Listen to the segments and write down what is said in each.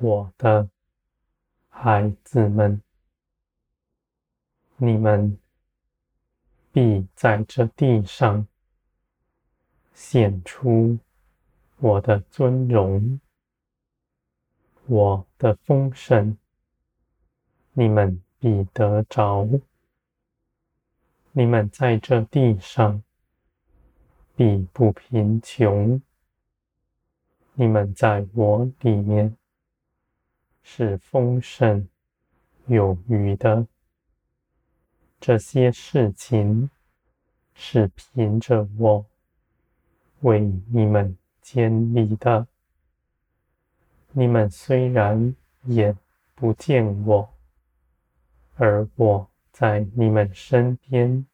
我的孩子们，你们必在这地上显出我的尊荣，我的丰盛，你们必得着。你们在这地上必不贫穷。你们在我里面是丰盛有余的，这些事情是凭着我为你们建立的。你们虽然眼不见我，而我在你们身边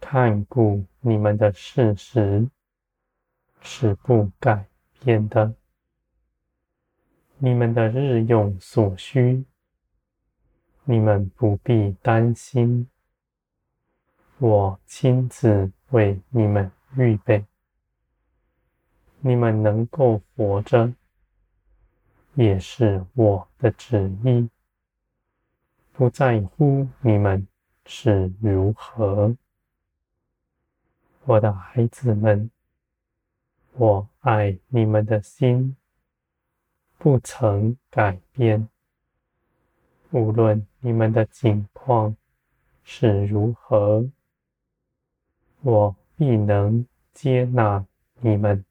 看顾你们的事实是不改变的，你们的日用所需，你们不必担心。我亲自为你们预备，你们能够活着，也是我的旨意，不在乎你们是如何，我的孩子们。我爱你们的心不曾改变，无论你们的境况是如何，我必能接纳你们，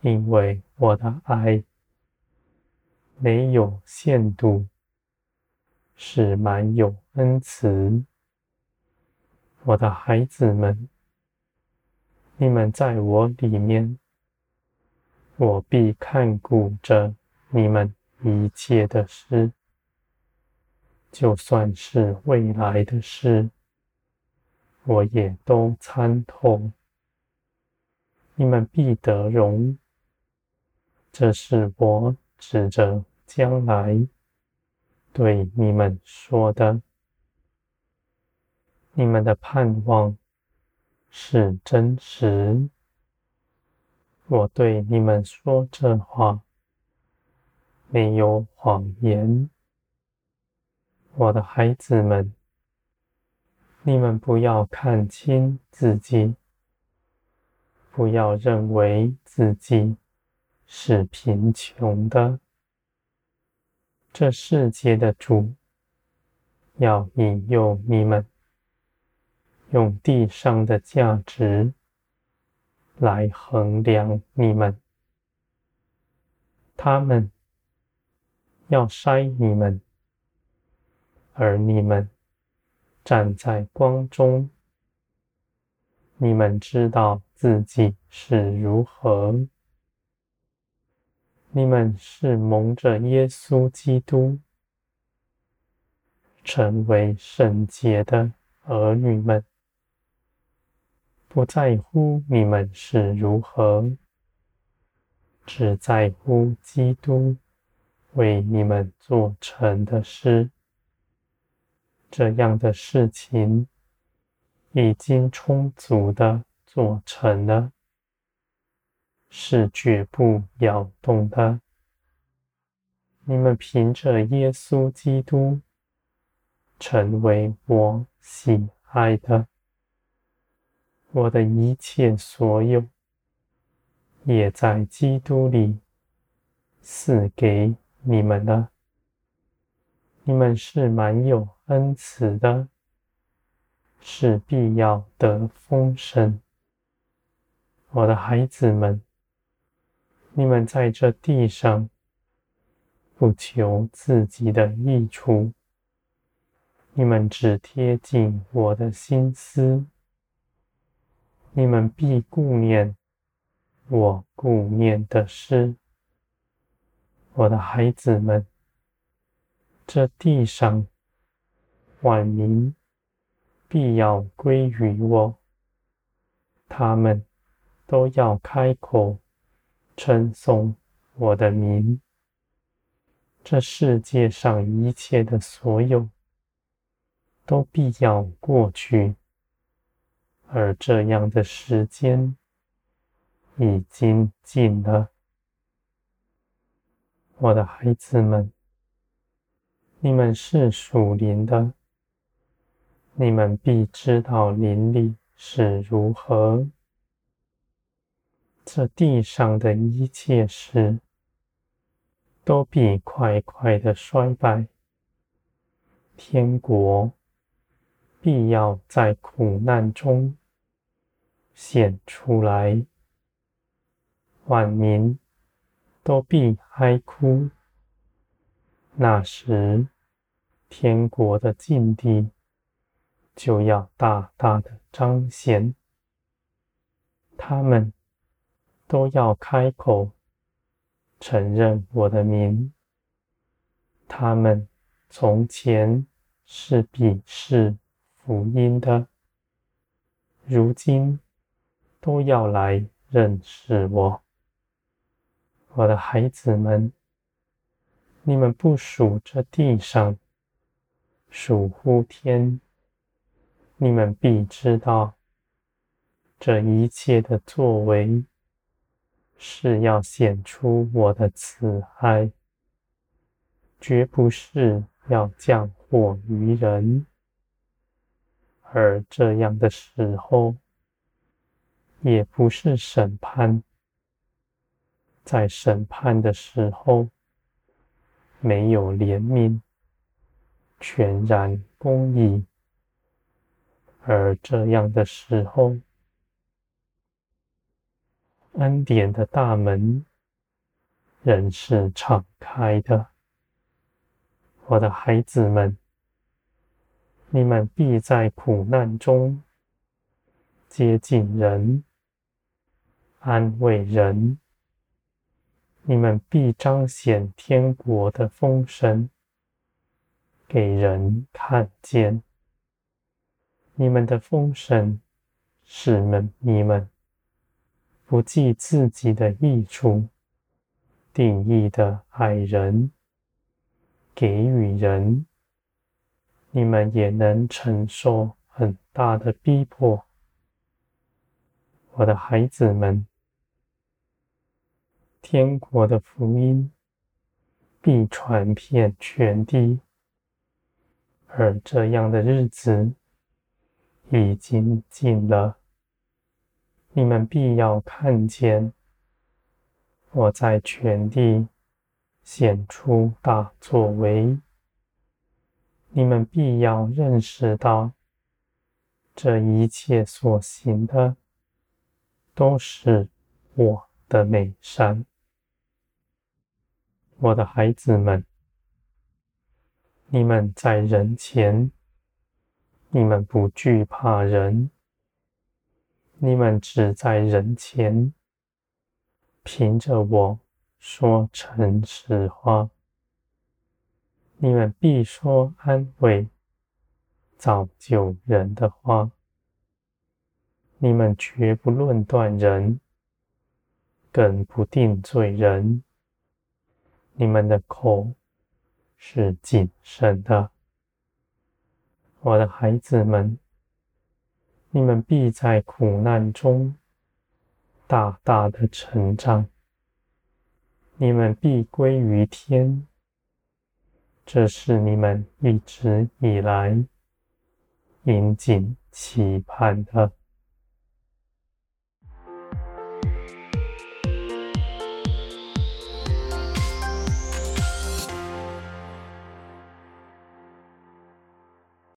因为我的爱没有限度，是满有恩慈。我的孩子们。你们在我里面，我必看顾着你们一切的事，就算是未来的事，我也都参透。你们必得荣，这是我指着将来对你们说的。你们的盼望。是真实，我对你们说这话，没有谎言。我的孩子们，你们不要看轻自己，不要认为自己是贫穷的。这世界的主要引诱你们。用地上的价值来衡量你们，他们要筛你们，而你们站在光中，你们知道自己是如何，你们是蒙着耶稣基督。成为圣洁的儿女们。不在乎你们是如何，只在乎基督为你们做成的事。这样的事情已经充足的做成了，是绝不摇动的。你们凭着耶稣基督成为我喜爱的。我的一切所有，也在基督里赐给你们了。你们是满有恩慈的，是必要的丰盛。我的孩子们，你们在这地上不求自己的益处，你们只贴近我的心思。你们必顾念我顾念的事，我的孩子们。这地上万民必要归于我，他们都要开口称颂我的名。这世界上一切的所有都必要过去。而这样的时间已经近了。我的孩子们，你们是属灵的，你们必知道灵里是如何。这地上的一切事，都必快快的衰败。天国必要在苦难中显出来，万民都必哀哭。那时，天国的境地就要大大的彰显，他们都要开口承认我的名，他们。从前是鄙视福音的，如今都要来认识我。我的孩子们，你们不属这地上，属乎天。你们必知道，这一切的作为，是要显出我的慈爱，绝不是。要降祸于人，而这样的时候，也不是审判。在审判的时候，没有怜悯，全然公义；而这样的时候，恩典的大门仍是敞开的。我的孩子们，你们必在苦难中接近人，安慰人；你们必彰显天国的丰盛，给人看见。你们的丰盛是们你们不计自己的益处，定义的爱人。给予人，你们也能承受很大的逼迫。我的孩子们，天国的福音必传遍全地，而这样的日子已经近了。你们必要看见我在全地。显出大作为，你们必要认识到，这一切所行的，都是我的美善。我的孩子们，你们在人前，你们不惧怕人，你们只在人前，凭着我。说诚实话，你们必说安慰、造就人的话。你们绝不论断人，更不定罪人。你们的口是谨慎的，我的孩子们，你们必在苦难中大大的成长。你们必归于天，这是你们一直以来殷谨期盼的。